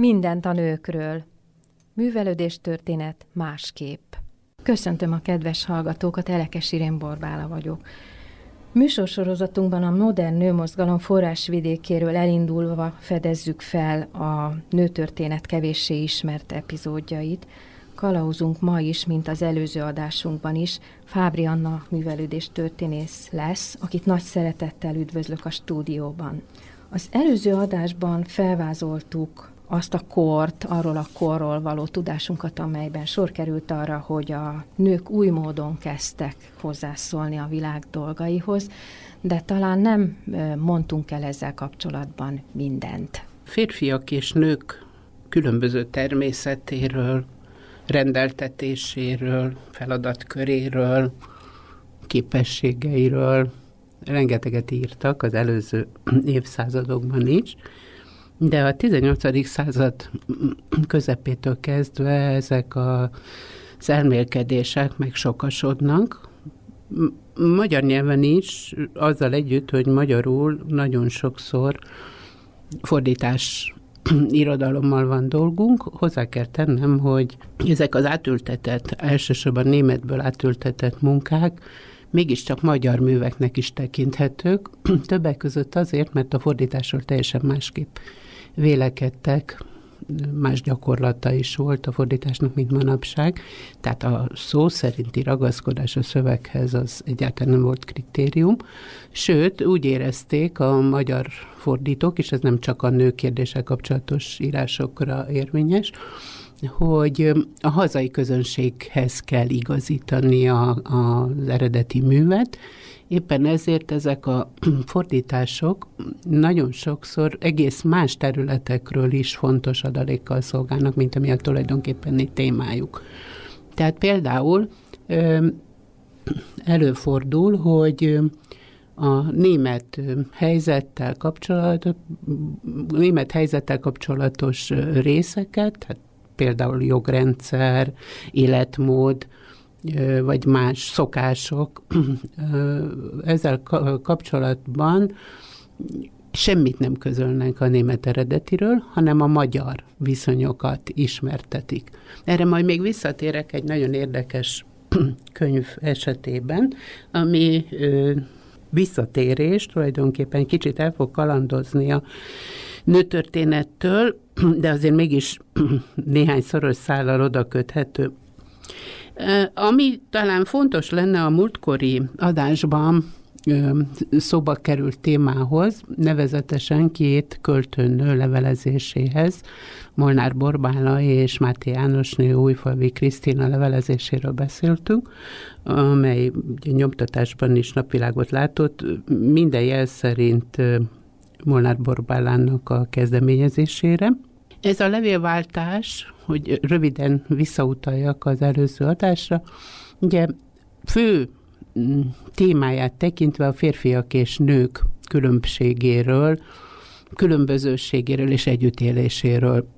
Mindent a nőkről. Művelődés történet másképp. Köszöntöm a kedves hallgatókat, Elekes Irén Borbála vagyok. Műsorsorozatunkban a modern nőmozgalom forrásvidékéről elindulva fedezzük fel a nőtörténet kevéssé ismert epizódjait. Kalauzunk ma is, mint az előző adásunkban is, Fábri Anna művelődés történész lesz, akit nagy szeretettel üdvözlök a stúdióban. Az előző adásban felvázoltuk azt a kort, arról a korról való tudásunkat, amelyben sor került arra, hogy a nők új módon kezdtek hozzászólni a világ dolgaihoz, de talán nem mondtunk el ezzel kapcsolatban mindent. Férfiak és nők különböző természetéről, rendeltetéséről, feladatköréről, képességeiről rengeteget írtak az előző évszázadokban is, de a 18. század közepétől kezdve ezek a, az elmélkedések megsokasodnak. Magyar nyelven is, azzal együtt, hogy magyarul nagyon sokszor fordítás irodalommal van dolgunk. Hozzá kell tennem, hogy ezek az átültetett, elsősorban németből átültetett munkák mégiscsak magyar műveknek is tekinthetők, többek között azért, mert a fordításról teljesen másképp vélekedtek, más gyakorlata is volt a fordításnak, mint manapság. Tehát a szó szerinti ragaszkodás a szöveghez az egyáltalán nem volt kritérium. Sőt, úgy érezték a magyar fordítók, és ez nem csak a nők kérdéssel kapcsolatos írásokra érvényes, hogy a hazai közönséghez kell igazítani a, a, az eredeti művet, Éppen ezért ezek a fordítások nagyon sokszor egész más területekről is fontos adalékkal szolgálnak, mint ami a tulajdonképpen témájuk. Tehát például előfordul, hogy a német helyzettel kapcsolatos, német helyzettel kapcsolatos részeket, tehát például jogrendszer, életmód, vagy más szokások ezzel kapcsolatban semmit nem közölnek a német eredetiről, hanem a magyar viszonyokat ismertetik. Erre majd még visszatérek egy nagyon érdekes könyv esetében, ami visszatérés, tulajdonképpen kicsit el fog kalandozni a nőtörténettől, de azért mégis néhány szoros szállal oda köthető ami talán fontos lenne a múltkori adásban szóba került témához, nevezetesen két költőnő levelezéséhez, Molnár Borbála és Máté Jánosné Újfalvi Krisztina levelezéséről beszéltünk, amely nyomtatásban is napvilágot látott. Minden jel szerint Molnár Borbálának a kezdeményezésére. Ez a levélváltás, hogy röviden visszautaljak az előző adásra, ugye fő mm, témáját tekintve a férfiak és nők különbségéről, különbözőségéről és együttéléséről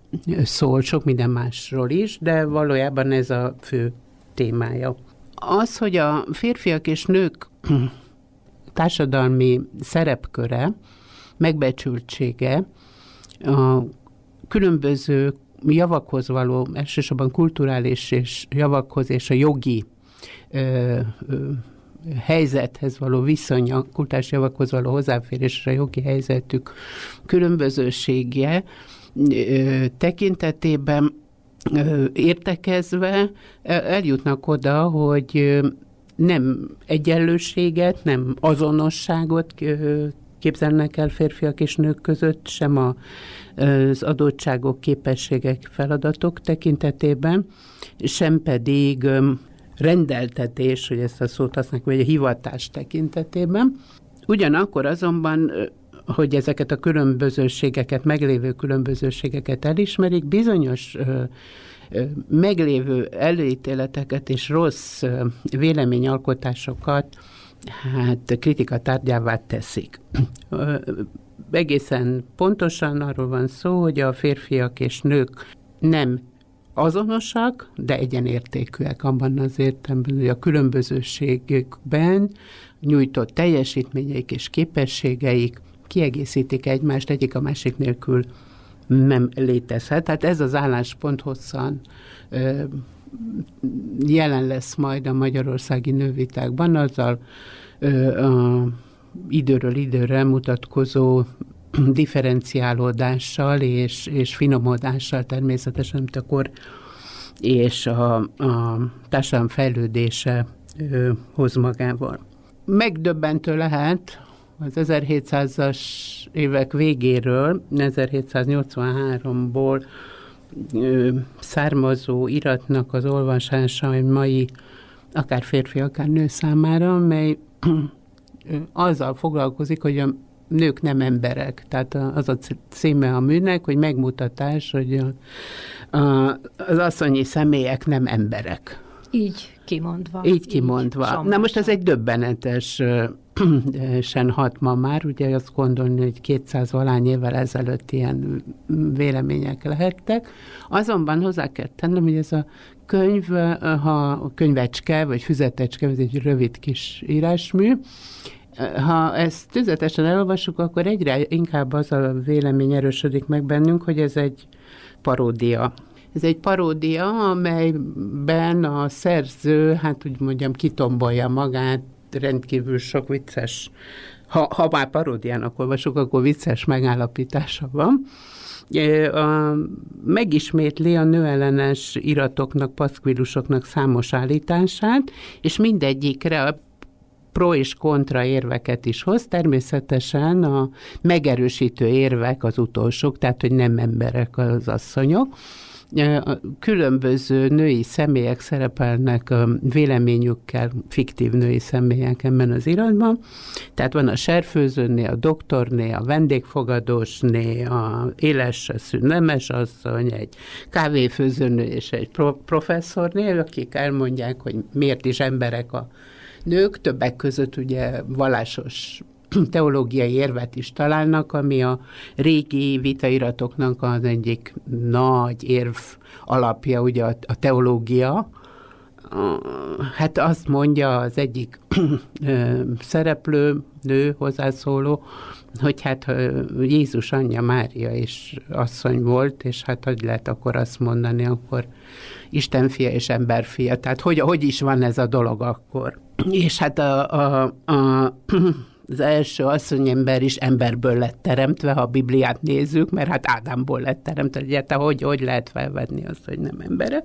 szól, sok minden másról is, de valójában ez a fő témája. Az, hogy a férfiak és nők társadalmi szerepköre, megbecsültsége a különböző javakhoz való, elsősorban kulturális és javakhoz és a jogi ö, ö, helyzethez való viszonya, kultúrás javakhoz való hozzáférésre, jogi helyzetük különbözősége ö, tekintetében ö, értekezve eljutnak oda, hogy nem egyenlőséget, nem azonosságot képzelnek el férfiak és nők között, sem a, az adottságok, képességek, feladatok tekintetében, sem pedig rendeltetés, hogy ezt a szót használjuk, vagy a hivatás tekintetében. Ugyanakkor azonban hogy ezeket a különbözőségeket, meglévő különbözőségeket elismerik, bizonyos meglévő előítéleteket és rossz véleményalkotásokat hát kritika tárgyává teszik. Egészen pontosan arról van szó, hogy a férfiak és nők nem azonosak, de egyenértékűek abban az értelemben, hogy a különbözőségükben nyújtott teljesítményeik és képességeik kiegészítik egymást, egyik a másik nélkül nem létezhet. Tehát ez az álláspont hosszan ö, jelen lesz majd a magyarországi nővitákban, azzal ö, a időről időre mutatkozó differenciálódással és, és finomodással természetesen, amit akkor és a, a társadalom fejlődése ö, hoz magával. Megdöbbentő lehet az 1700-as évek végéről, 1783-ból ö, származó iratnak az olvasása egy mai akár férfi, akár nő számára, mely azzal foglalkozik, hogy a nők nem emberek. Tehát az a címe a műnek, hogy megmutatás, hogy a, az asszonyi személyek nem emberek. Így kimondva. Így kimondva. Így, Na most ez egy döbbenetes sen hat ma már, ugye azt gondolni, hogy 200 valány évvel ezelőtt ilyen vélemények lehettek. Azonban hozzá kell tennem, hogy ez a könyv, ha könyvecske, vagy füzetecske, ez egy rövid kis írásmű, ha ezt tüzetesen elolvassuk, akkor egyre inkább az a vélemény erősödik meg bennünk, hogy ez egy paródia. Ez egy paródia, amelyben a szerző, hát úgy mondjam, kitombolja magát, rendkívül sok vicces, ha, ha már paródiának olvasok, akkor vicces megállapítása van. A, megismétli a nőellenes iratoknak, paszkvilusoknak számos állítását, és mindegyikre a pro és kontra érveket is hoz, természetesen a megerősítő érvek az utolsók, tehát hogy nem emberek az asszonyok. Különböző női személyek szerepelnek véleményükkel, fiktív női személyek ebben az iratban. Tehát van a serfőzőné, a doktorné, a vendégfogadósné, a éles nemes asszony, egy kávéfőzőnő és egy pro- professzorné, akik elmondják, hogy miért is emberek a nők, többek között ugye vallásos teológiai érvet is találnak, ami a régi vitairatoknak az egyik nagy érv alapja, ugye a, teológia. Hát azt mondja az egyik szereplő, nő, hozzászóló, hogy hát Jézus anyja Mária is asszony volt, és hát hogy lehet akkor azt mondani, akkor Isten fia és ember fia. Tehát hogy, hogy is van ez a dolog akkor? És hát a, a, a az első asszonyember is emberből lett teremtve, ha a Bibliát nézzük, mert hát Ádámból lett teremtve, ugye, te hogy, hogy lehet felvedni azt, hogy nem emberek.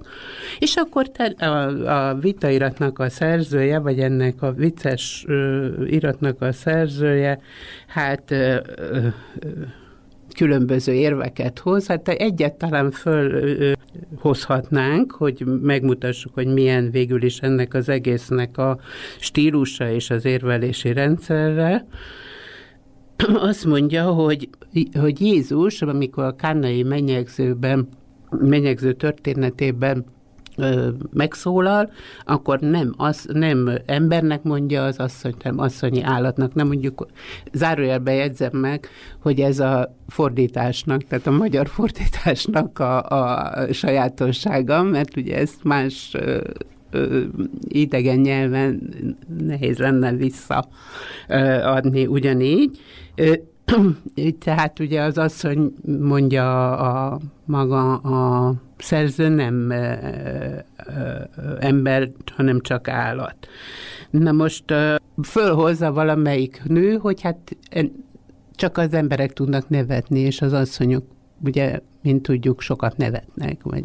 És akkor te, a, a vitairatnak a szerzője, vagy ennek a vicces ö, iratnak a szerzője, hát ö, ö, különböző érveket hoz. Hát egyet talán fölhozhatnánk, hogy megmutassuk, hogy milyen végül is ennek az egésznek a stílusa és az érvelési rendszerre. Azt mondja, hogy, hogy Jézus, amikor a kánai menyegzőben, menyegző történetében ö, megszólal, akkor nem, az, nem embernek mondja az asszony, hanem asszonyi állatnak. Nem mondjuk, zárójelbe jegyzem meg, hogy ez a fordításnak, tehát a magyar fordításnak a, a sajátossága, mert ugye ezt más ö, idegen nyelven nehéz lenne visszaadni ugyanígy. Tehát ugye az asszony mondja a maga a szerző nem e, e, ember, hanem csak állat. Na most e, fölhozza valamelyik nő, hogy hát csak az emberek tudnak nevetni, és az asszonyok ugye, mint tudjuk, sokat nevetnek, vagy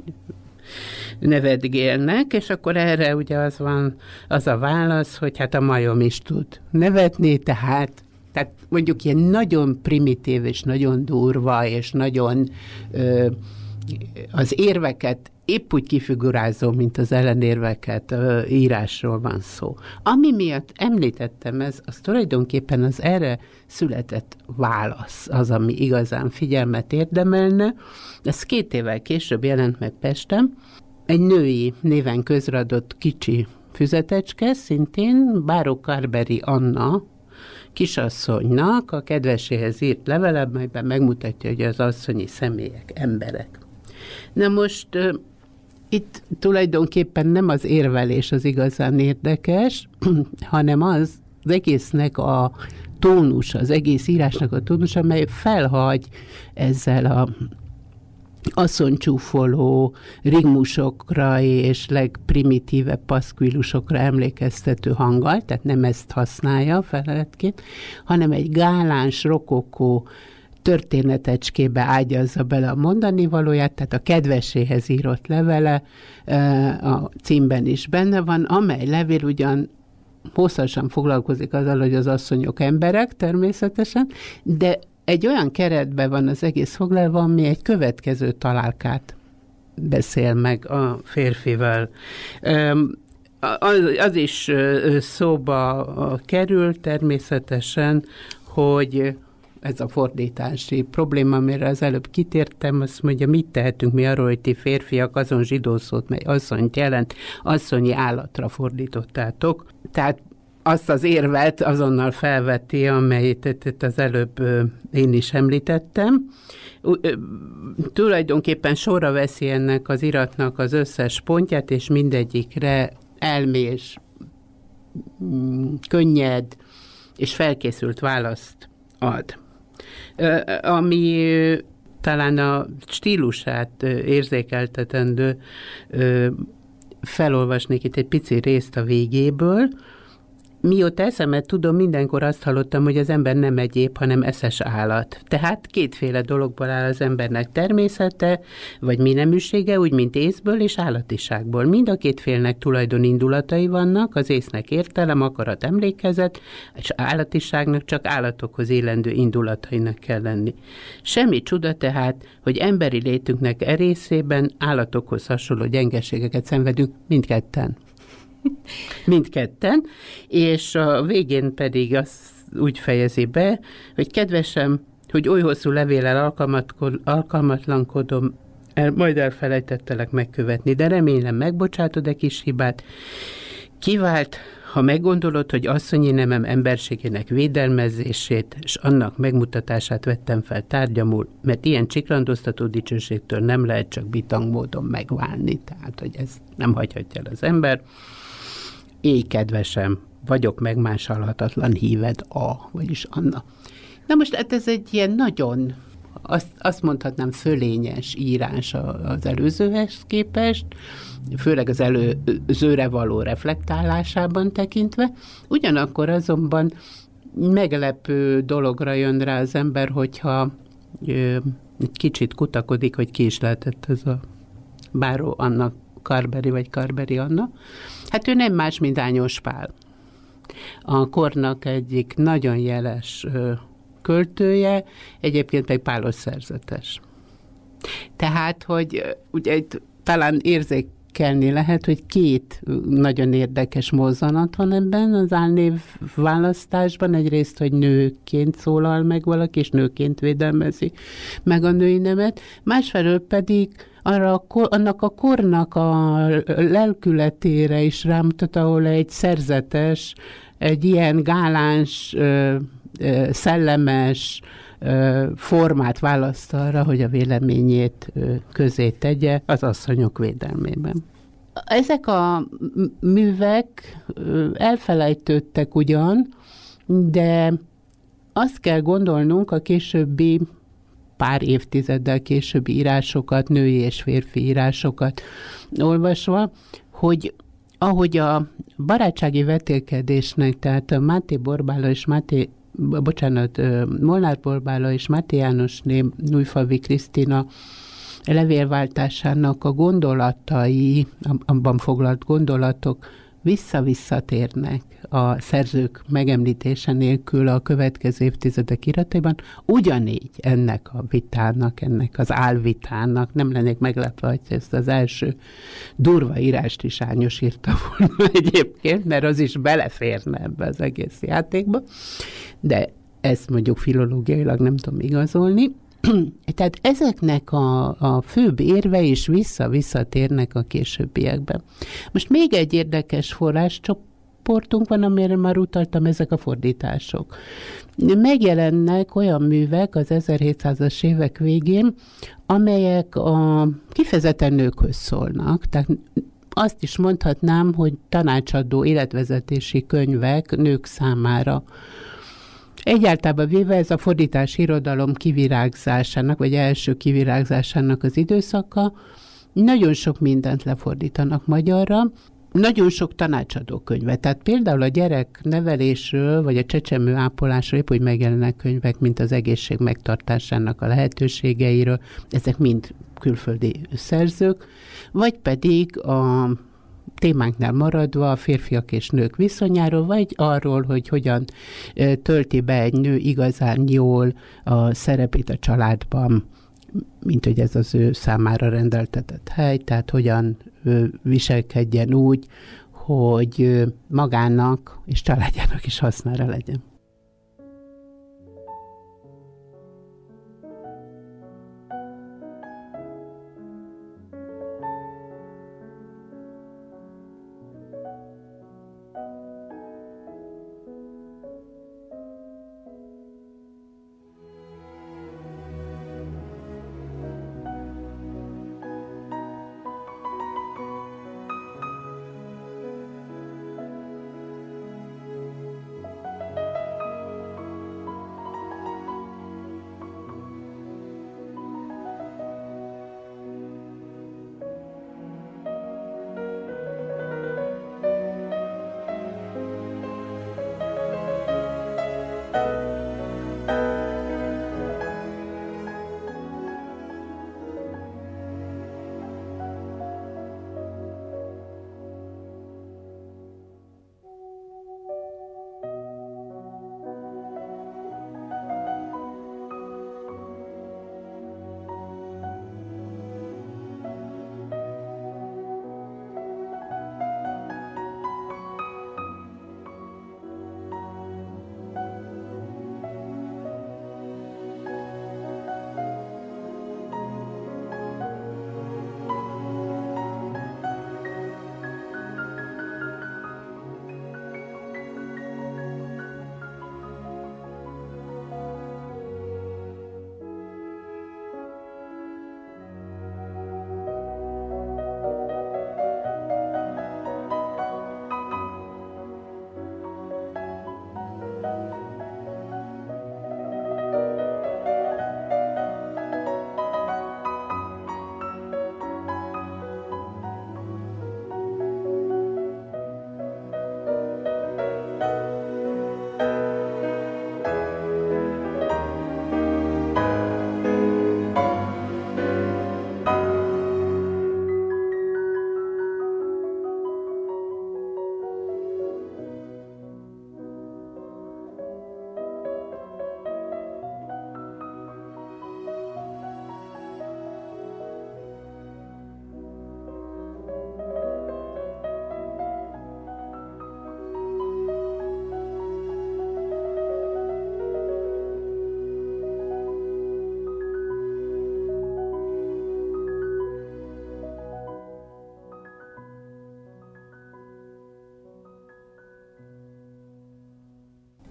nevetgélnek, és akkor erre ugye az van, az a válasz, hogy hát a majom is tud nevetni, tehát tehát mondjuk ilyen nagyon primitív és nagyon durva és nagyon ö, az érveket épp úgy kifigurázó, mint az ellenérveket írásról van szó. Ami miatt említettem ez, az tulajdonképpen az erre született válasz, az, ami igazán figyelmet érdemelne. Ez két évvel később jelent meg Pestem, egy női néven közradott kicsi füzetecske, szintén Báró Karberi Anna kisasszonynak a kedveséhez írt levele, melyben megmutatja, hogy az asszonyi személyek, emberek. Na most itt tulajdonképpen nem az érvelés az igazán érdekes, hanem az, az egésznek a tónus, az egész írásnak a tónus, amely felhagy ezzel a asszonycsúfoló rigmusokra és legprimitívebb paszkvilusokra emlékeztető hanggal, tehát nem ezt használja feleletként, hanem egy gáláns, rokokó történetecskébe ágyazza bele a mondani valóját, tehát a kedveséhez írott levele a címben is benne van, amely levél ugyan hosszasan foglalkozik azzal, hogy az asszonyok emberek természetesen, de egy olyan keretben van az egész foglalva, ami egy következő találkát beszél meg a férfivel. Az, az is szóba kerül természetesen, hogy ez a fordítási probléma, amire az előbb kitértem, azt mondja, mit tehetünk mi arról, hogy ti férfiak azon zsidó szót, mely asszonyt jelent, asszonyi állatra fordítottátok. Tehát azt az érvet azonnal felveti, amelyet az előbb én is említettem. Tulajdonképpen sorra veszi ennek az iratnak az összes pontját, és mindegyikre elmés, mm, könnyed és felkészült választ ad. Ami talán a stílusát érzékeltetendő, felolvasnék itt egy pici részt a végéből, Mióta eszemet tudom, mindenkor azt hallottam, hogy az ember nem egyéb, hanem eszes állat. Tehát kétféle dologból áll az embernek természete, vagy mi neműsége, úgy, mint észből és állatiságból. Mind a két félnek tulajdonindulatai vannak, az észnek értelem, akarat, emlékezet, és állatiságnak csak állatokhoz élendő indulatainak kell lenni. Semmi csuda tehát, hogy emberi létünknek e állatokhoz hasonló gyengeségeket szenvedünk mindketten. mindketten, és a végén pedig azt úgy fejezi be, hogy kedvesem, hogy oly hosszú levéllel alkalmatlankodom, el, majd elfelejtettelek megkövetni, de remélem megbocsátod egy kis hibát. Kivált, ha meggondolod, hogy asszonyi nemem emberségének védelmezését és annak megmutatását vettem fel tárgyamul, mert ilyen csiklandoztató dicsőségtől nem lehet csak bitang módon megválni, tehát hogy ez nem hagyhatja el az ember. Éj kedvesem, vagyok megmásolhatatlan híved a, vagyis Anna. Na most hát ez egy ilyen nagyon, azt, azt mondhatnám fölényes írás az előzőhez képest, főleg az előzőre való reflektálásában tekintve. Ugyanakkor azonban meglepő dologra jön rá az ember, hogyha ö, kicsit kutakodik, hogy ki is lehetett ez a báró annak Karberi vagy Karberi Anna. Hát ő nem más, mint Ányos Pál. A kornak egyik nagyon jeles költője, egyébként egy pálos szerzetes. Tehát, hogy ugye itt talán érzékelni lehet, hogy két nagyon érdekes mozzanat van ebben az álnév választásban. Egyrészt, hogy nőként szólal meg valaki, és nőként védelmezi meg a női nemet. Másfelől pedig arra a, annak a kornak a lelkületére is rámutat, ahol egy szerzetes, egy ilyen gáláns, szellemes formát választ arra, hogy a véleményét közé tegye az asszonyok védelmében. Ezek a művek elfelejtődtek ugyan, de azt kell gondolnunk a későbbi pár évtizeddel későbbi írásokat, női és férfi írásokat olvasva, hogy ahogy a barátsági vetélkedésnek, tehát Máté Borbála és Máté bocsánat, Molnár Borbála és Máté Jánosné, Nújfalvi Krisztina levélváltásának a gondolatai, abban foglalt gondolatok visszavisszatérnek a szerzők megemlítése nélkül a következő évtizedek irataiban, ugyanígy ennek a vitának, ennek az álvitának, nem lennék meglepve, hogy ezt az első durva írást is Ányos írta volna egyébként, mert az is beleférne ebbe az egész játékba, de ezt mondjuk filológiailag nem tudom igazolni. Tehát ezeknek a, a főbb érve is vissza-visszatérnek a későbbiekben. Most még egy érdekes forrás csoportunk van, amire már utaltam, ezek a fordítások. Megjelennek olyan művek az 1700-as évek végén, amelyek a kifejezetten nőkhöz szólnak, tehát azt is mondhatnám, hogy tanácsadó életvezetési könyvek nők számára Egyáltalán véve ez a fordítás irodalom kivirágzásának, vagy első kivirágzásának az időszaka, nagyon sok mindent lefordítanak magyarra, nagyon sok tanácsadó könyvet. Tehát például a gyerek nevelésről, vagy a csecsemő ápolásról épp úgy megjelennek könyvek, mint az egészség megtartásának a lehetőségeiről. Ezek mind külföldi szerzők. Vagy pedig a témánknál maradva a férfiak és nők viszonyáról, vagy arról, hogy hogyan tölti be egy nő igazán jól a szerepét a családban, mint hogy ez az ő számára rendeltetett hely, tehát hogyan viselkedjen úgy, hogy magának és családjának is hasznára legyen.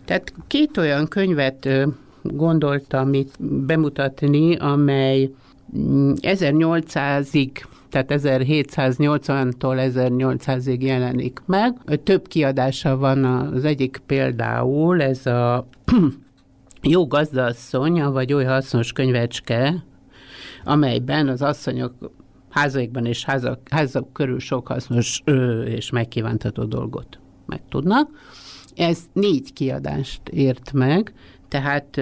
Tehát két olyan könyvet gondoltam itt bemutatni, amely 1800-ig mm, tehát 1780-tól 1800-ig jelenik meg. Több kiadása van az egyik például, ez a Jó gazdasszonya, vagy oly hasznos könyvecske, amelyben az asszonyok házaikban és házak, házak körül sok hasznos ö, és megkívántató dolgot megtudnak. Ez négy kiadást ért meg, tehát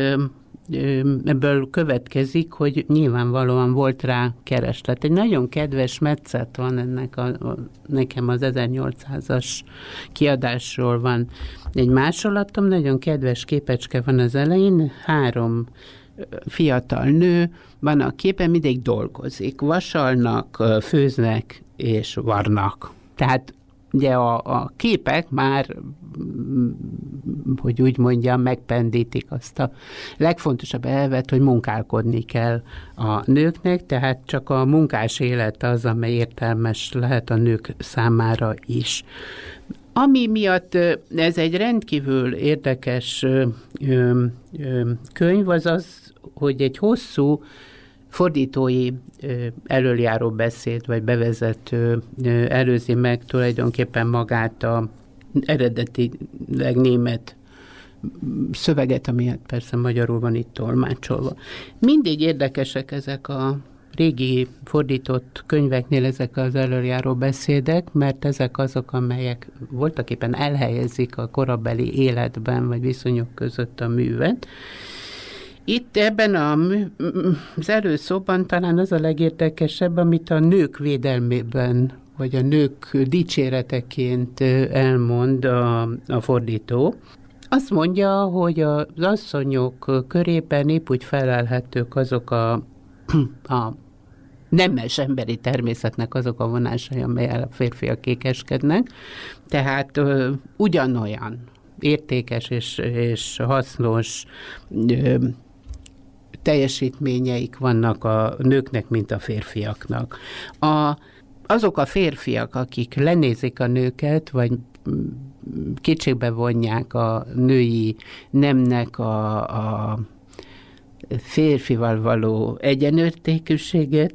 ebből következik, hogy nyilvánvalóan volt rá kereslet. Egy nagyon kedves metszet van ennek a, a nekem az 1800-as kiadásról van egy másolatom, nagyon kedves képecske van az elején, három fiatal nő van a képen, mindig dolgozik, vasalnak, főznek és varnak. Tehát ugye a, a képek már, hogy úgy mondjam, megpendítik azt a legfontosabb elvet, hogy munkálkodni kell a nőknek, tehát csak a munkás élet az, amely értelmes lehet a nők számára is. Ami miatt ez egy rendkívül érdekes könyv, az az, hogy egy hosszú fordítói előjáró beszéd vagy bevezető előzi meg tulajdonképpen magát a eredetileg német szöveget, ami hát persze magyarul van itt tolmácsolva. Mindig érdekesek ezek a régi fordított könyveknél ezek az előjáró beszédek, mert ezek azok, amelyek voltak éppen elhelyezik a korabeli életben, vagy viszonyok között a művet, itt ebben a, az előszóban talán az a legérdekesebb, amit a nők védelmében, vagy a nők dicséreteként elmond a, a fordító. Azt mondja, hogy az asszonyok körében épp úgy felelhetők azok a, a nemes emberi természetnek azok a vonásai, amelyel a férfiak kékeskednek. Tehát ö, ugyanolyan értékes és, és hasznos ö, teljesítményeik vannak a nőknek, mint a férfiaknak. A, azok a férfiak, akik lenézik a nőket, vagy kétségbe vonják a női nemnek a, a férfival való egyenértékűséget,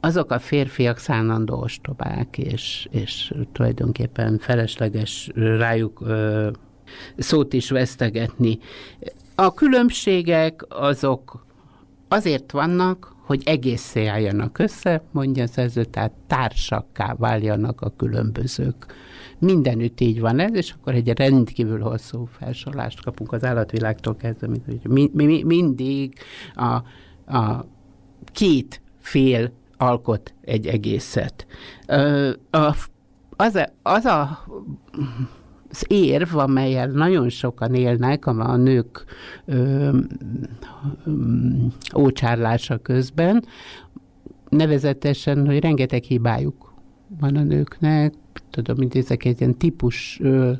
azok a férfiak szánandó ostobák, és, és tulajdonképpen felesleges rájuk ö, szót is vesztegetni. A különbségek azok azért vannak, hogy egészé álljanak össze, mondja az ező, tehát társakká váljanak a különbözők. Mindenütt így van ez, és akkor egy rendkívül hosszú felsorolást kapunk az állatvilágtól kezdve, hogy mi, mi, mindig a, a két fél alkot egy egészet. A, az, a, az a az érv, amelyel nagyon sokan élnek a, nők ö, ö, ócsárlása közben, nevezetesen, hogy rengeteg hibájuk van a nőknek, tudom, mint ezek egy ilyen típus ö,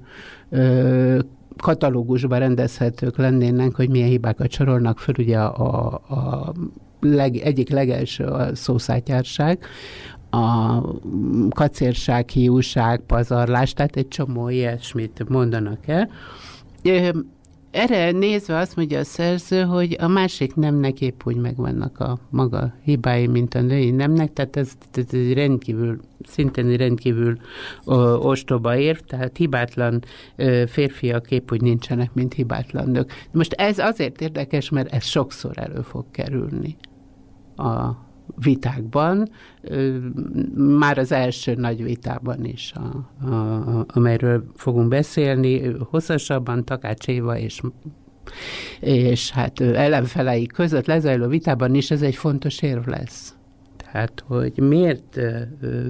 ö, katalógusban rendezhetők lennének, hogy milyen hibákat sorolnak föl, ugye a, a, a leg, egyik legelső a szószátyárság, a kacérság, hiúság, pazarlás, tehát egy csomó ilyesmit mondanak el. Erre nézve azt mondja a szerző, hogy a másik nemnek épp úgy megvannak a maga hibái, mint a női nemnek, tehát ez, ez egy rendkívül, szintén rendkívül ö, ostoba érv, tehát hibátlan ö, férfiak épp úgy nincsenek, mint hibátlan nők. Most ez azért érdekes, mert ez sokszor elő fog kerülni a vitákban, már az első nagy vitában is, a, a, amelyről fogunk beszélni, hosszasabban Takács Éva és és hát ellenfelei között lezajló vitában is ez egy fontos érv lesz. Tehát, hogy miért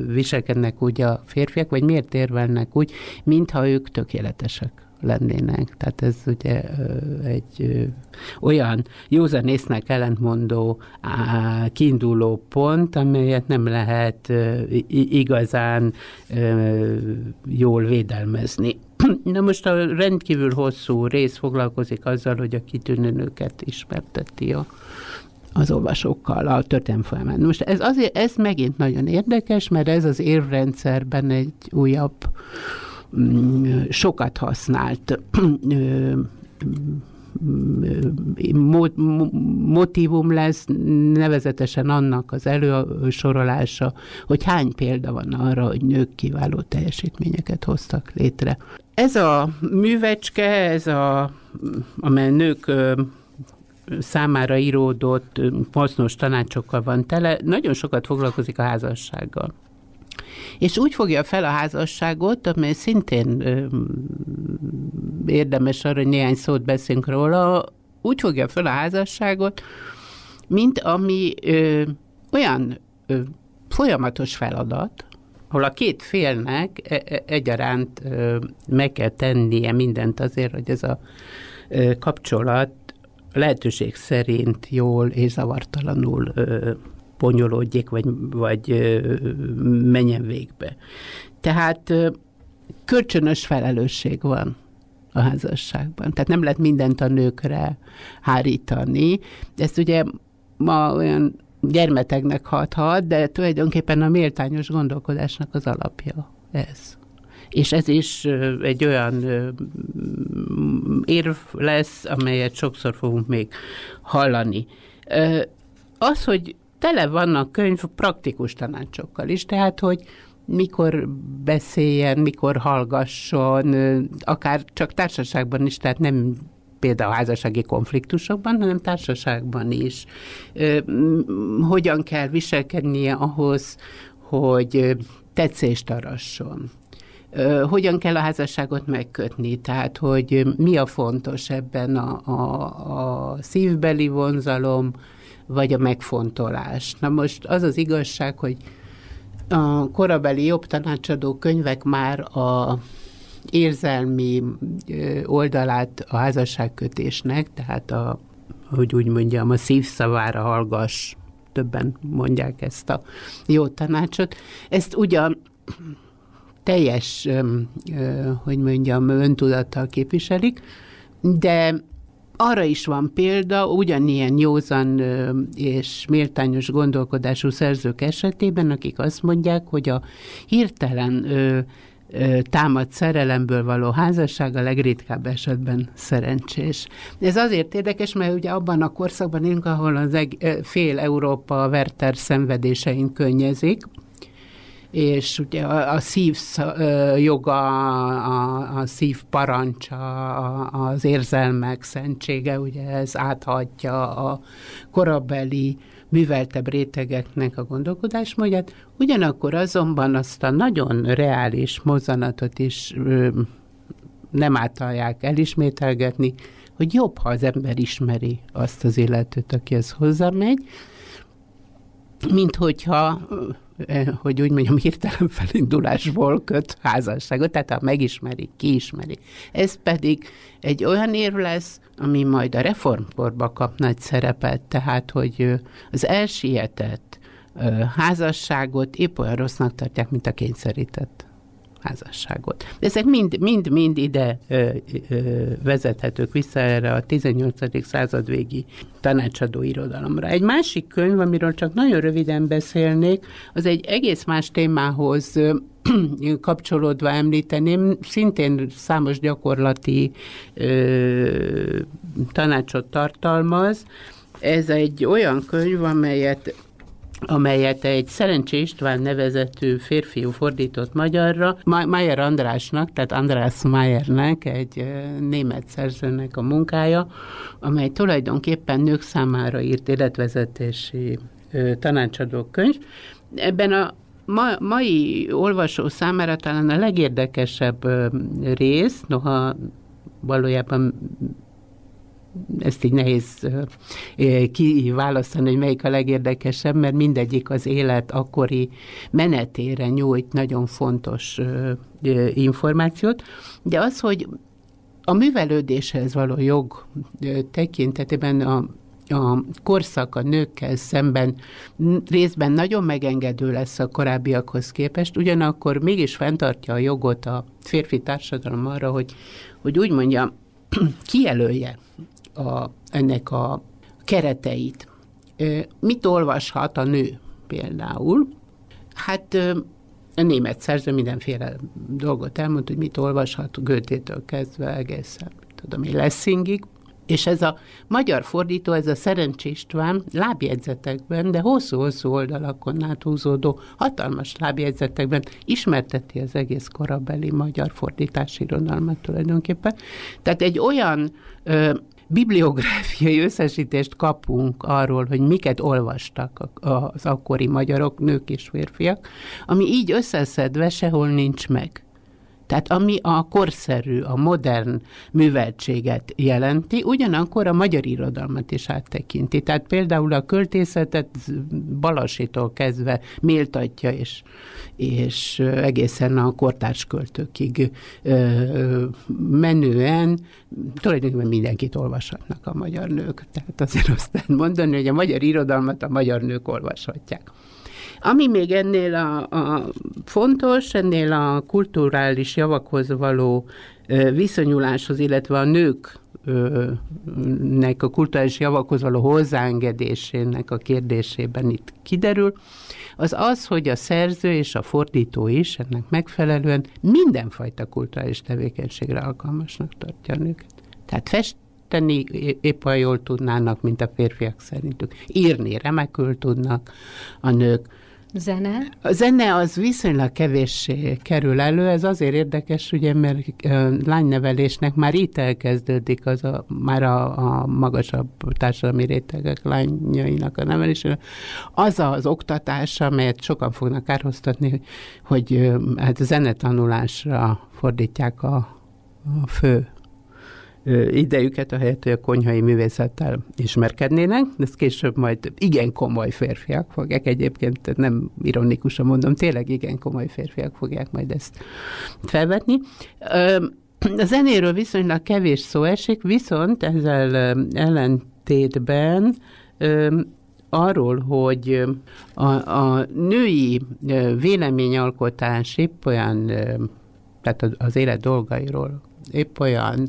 viselkednek úgy a férfiak, vagy miért érvelnek úgy, mintha ők tökéletesek lennének. Tehát ez ugye egy olyan józanésznek ellentmondó kiinduló pont, amelyet nem lehet igazán jól védelmezni. Na most a rendkívül hosszú rész foglalkozik azzal, hogy a kitűnő nőket ismerteti a, az olvasókkal a történelm folyamán. Most ez, azért, ez megint nagyon érdekes, mert ez az érvrendszerben egy újabb sokat használt motivum lesz, nevezetesen annak az elősorolása, hogy hány példa van arra, hogy nők kiváló teljesítményeket hoztak létre. Ez a művecske, ez a, amely nők számára íródott hasznos tanácsokkal van tele, nagyon sokat foglalkozik a házassággal. És úgy fogja fel a házasságot, amely szintén ö, érdemes arra, hogy néhány szót beszélünk róla, úgy fogja fel a házasságot, mint ami ö, olyan ö, folyamatos feladat, ahol a két félnek e, e, egyaránt ö, meg kell tennie mindent azért, hogy ez a ö, kapcsolat lehetőség szerint jól és zavartalanul ö, bonyolódjék, vagy, vagy menjen végbe. Tehát kölcsönös felelősség van a házasságban. Tehát nem lehet mindent a nőkre hárítani. Ezt ugye ma olyan gyermeteknek hathat, de tulajdonképpen a méltányos gondolkodásnak az alapja ez. És ez is egy olyan érv lesz, amelyet sokszor fogunk még hallani. Az, hogy tele vannak könyv praktikus tanácsokkal is, tehát, hogy mikor beszéljen, mikor hallgasson, akár csak társaságban is, tehát nem például házassági konfliktusokban, hanem társaságban is. Hogyan kell viselkednie ahhoz, hogy tetszést arasson. Hogyan kell a házasságot megkötni, tehát hogy mi a fontos ebben a, a, a szívbeli vonzalom, vagy a megfontolás. Na most az az igazság, hogy a korabeli jobb tanácsadó könyvek már a érzelmi oldalát a házasságkötésnek, tehát a, hogy úgy mondjam, a szívszavára hallgass, többen mondják ezt a jó tanácsot. Ezt ugyan teljes, hogy mondjam, öntudattal képviselik, de arra is van példa, ugyanilyen józan és méltányos gondolkodású szerzők esetében, akik azt mondják, hogy a hirtelen támad szerelemből való házasság a legritkább esetben szerencsés. Ez azért érdekes, mert ugye abban a korszakban élünk, ahol az eg- fél Európa Werther szenvedésein könnyezik, és ugye a, a szív joga, a, a szív parancsa, az érzelmek szentsége, ugye ez áthatja a korabeli műveltebb rétegeknek a gondolkodásmódját, ugyanakkor azonban azt a nagyon reális mozzanatot is ö, nem általják elismételgetni, hogy jobb, ha az ember ismeri azt az illetőt, akihez hozzámegy, mint hogyha Eh, hogy úgy mondjam, hirtelen felindulásból köt házasságot, tehát ha megismeri, kiismeri. Ez pedig egy olyan érv lesz, ami majd a reformkorba kap nagy szerepet, tehát hogy az elsietett házasságot épp olyan rossznak tartják, mint a kényszerített házasságot. De ezek mind-mind ide ö, ö, vezethetők vissza erre a 18. század végi tanácsadó irodalomra. Egy másik könyv, amiről csak nagyon röviden beszélnék, az egy egész más témához kapcsolódva említeném, szintén számos gyakorlati ö, tanácsot tartalmaz. Ez egy olyan könyv, amelyet amelyet egy Szerencsé István nevezetű férfiú fordított magyarra, Mayer Andrásnak, tehát András Mayernek, egy német szerzőnek a munkája, amely tulajdonképpen nők számára írt életvezetési tanácsadó könyv. Ebben a ma, mai olvasó számára talán a legérdekesebb rész, noha valójában ezt így nehéz kiválasztani, hogy melyik a legérdekesebb, mert mindegyik az élet akkori menetére nyújt nagyon fontos információt, de az, hogy a művelődéshez való jog tekintetében a a korszak a nőkkel szemben részben nagyon megengedő lesz a korábbiakhoz képest, ugyanakkor mégis fenntartja a jogot a férfi társadalom arra, hogy, hogy úgy mondja, kijelölje a, ennek a kereteit. Mit olvashat a nő például? Hát a német szerző mindenféle dolgot elmond, hogy mit olvashat Götétől kezdve egészen, tudom én, Lessingig. És ez a magyar fordító, ez a Szerencs István lábjegyzetekben, de hosszú-hosszú oldalakon áthúzódó hatalmas lábjegyzetekben ismerteti az egész korabeli magyar fordítási irodalmat tulajdonképpen. Tehát egy olyan ö, bibliográfiai összesítést kapunk arról, hogy miket olvastak az akkori magyarok, nők és férfiak, ami így összeszedve sehol nincs meg. Tehát ami a korszerű, a modern műveltséget jelenti, ugyanakkor a magyar irodalmat is áttekinti. Tehát például a költészetet Balasitól kezdve méltatja, és, és egészen a kortárs költőkig menően tulajdonképpen mindenkit olvashatnak a magyar nők. Tehát azért azt mondani, hogy a magyar irodalmat a magyar nők olvashatják. Ami még ennél a, a fontos, ennél a kulturális javakhoz való viszonyuláshoz, illetve a nők nek a kulturális javakhoz való hozzáengedésének a kérdésében itt kiderül, az az, hogy a szerző és a fordító is ennek megfelelően mindenfajta kulturális tevékenységre alkalmasnak tartja a nőket. Tehát festeni épp olyan jól tudnának, mint a férfiak szerintük. Írni remekül tudnak a nők, Zene? A zene az viszonylag kevéssé kerül elő, ez azért érdekes, ugye, mert lánynevelésnek már itt elkezdődik az a, már a, a magasabb társadalmi rétegek lányainak a nevelése. Az az oktatás, amelyet sokan fognak kárhoztatni, hogy, hogy hát zenetanulásra fordítják a, a fő idejüket, ahelyett, hogy a konyhai művészettel ismerkednének, de ezt később majd igen komoly férfiak fogják egyébként, nem ironikusan mondom, tényleg igen komoly férfiak fogják majd ezt felvetni. A zenéről viszonylag kevés szó esik, viszont ezzel ellentétben arról, hogy a, a női véleményalkotás épp olyan, tehát az élet dolgairól épp olyan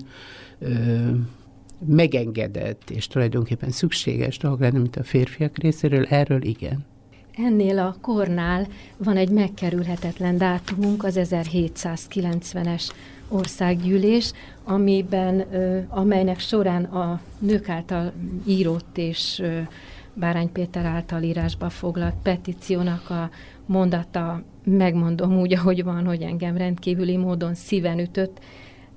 megengedett és tulajdonképpen szükséges dolog lenne, mint a férfiak részéről, erről igen. Ennél a kornál van egy megkerülhetetlen dátumunk, az 1790-es országgyűlés, amiben, amelynek során a nők által írott és Bárány Péter által írásba foglalt petíciónak a mondata, megmondom úgy, ahogy van, hogy engem rendkívüli módon szíven ütött,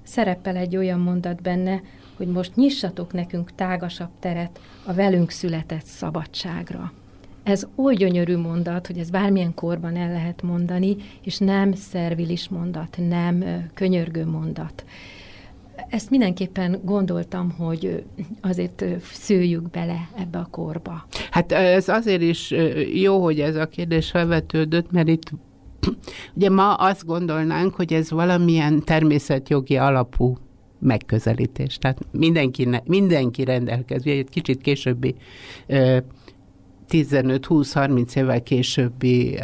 szerepel egy olyan mondat benne, hogy most nyissatok nekünk tágasabb teret a velünk született szabadságra. Ez oly gyönyörű mondat, hogy ez bármilyen korban el lehet mondani, és nem szervilis mondat, nem könyörgő mondat. Ezt mindenképpen gondoltam, hogy azért szőjük bele ebbe a korba. Hát ez azért is jó, hogy ez a kérdés felvetődött, mert itt Ugye ma azt gondolnánk, hogy ez valamilyen természetjogi alapú megközelítés. Tehát mindenki, mindenki rendelkezik, egy kicsit későbbi 15-20-30 évvel későbbi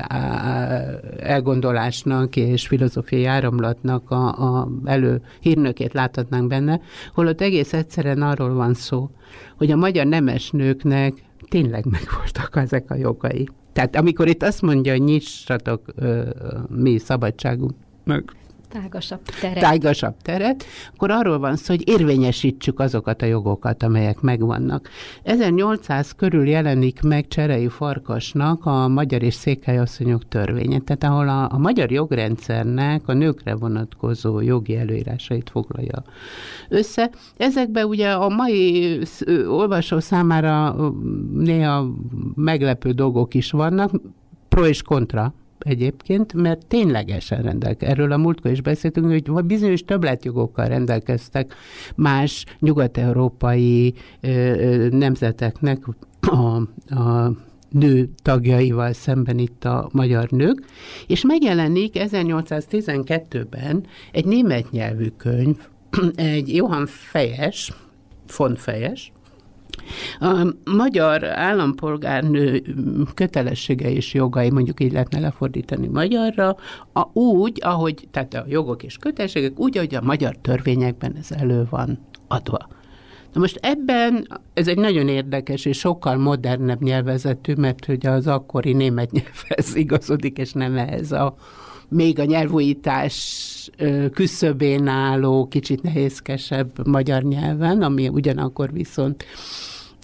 elgondolásnak és filozófiai áramlatnak a, a elő hírnökét láthatnánk benne, holott egész egyszerűen arról van szó, hogy a magyar nemes nőknek tényleg megvoltak ezek a jogai. Tehát amikor itt azt mondja, hogy nyissatok ö, mi szabadságunknak, tágasabb teret. tágasabb teret, akkor arról van szó, hogy érvényesítsük azokat a jogokat, amelyek megvannak. 1800 körül jelenik meg Cserei Farkasnak a magyar és székelyasszonyok törvénye, tehát ahol a, a magyar jogrendszernek a nőkre vonatkozó jogi előírásait foglalja össze. Ezekben ugye a mai olvasó számára néha meglepő dolgok is vannak, pro és kontra egyébként, mert ténylegesen rendelkeztek. Erről a múltkor is beszéltünk, hogy bizonyos többletjogokkal rendelkeztek más nyugat-európai nemzeteknek a, a nő tagjaival szemben itt a magyar nők, és megjelenik 1812-ben egy német nyelvű könyv, egy Johann Fejes, von Fejes, a magyar állampolgárnő kötelessége és jogai, mondjuk így lehetne lefordítani magyarra, a, úgy, ahogy, tehát a jogok és kötelességek, úgy, ahogy a magyar törvényekben ez elő van adva. Na most ebben ez egy nagyon érdekes és sokkal modernebb nyelvezetű, mert ugye az akkori német nyelvhez igazodik, és nem ez a még a nyelvújítás küszöbén álló, kicsit nehézkesebb magyar nyelven, ami ugyanakkor viszont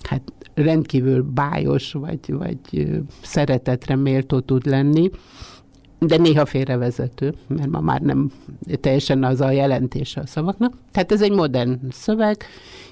hát rendkívül bájos, vagy, vagy szeretetre méltó tud lenni, de néha félrevezető, mert ma már nem teljesen az a jelentése a szavaknak. Tehát ez egy modern szöveg,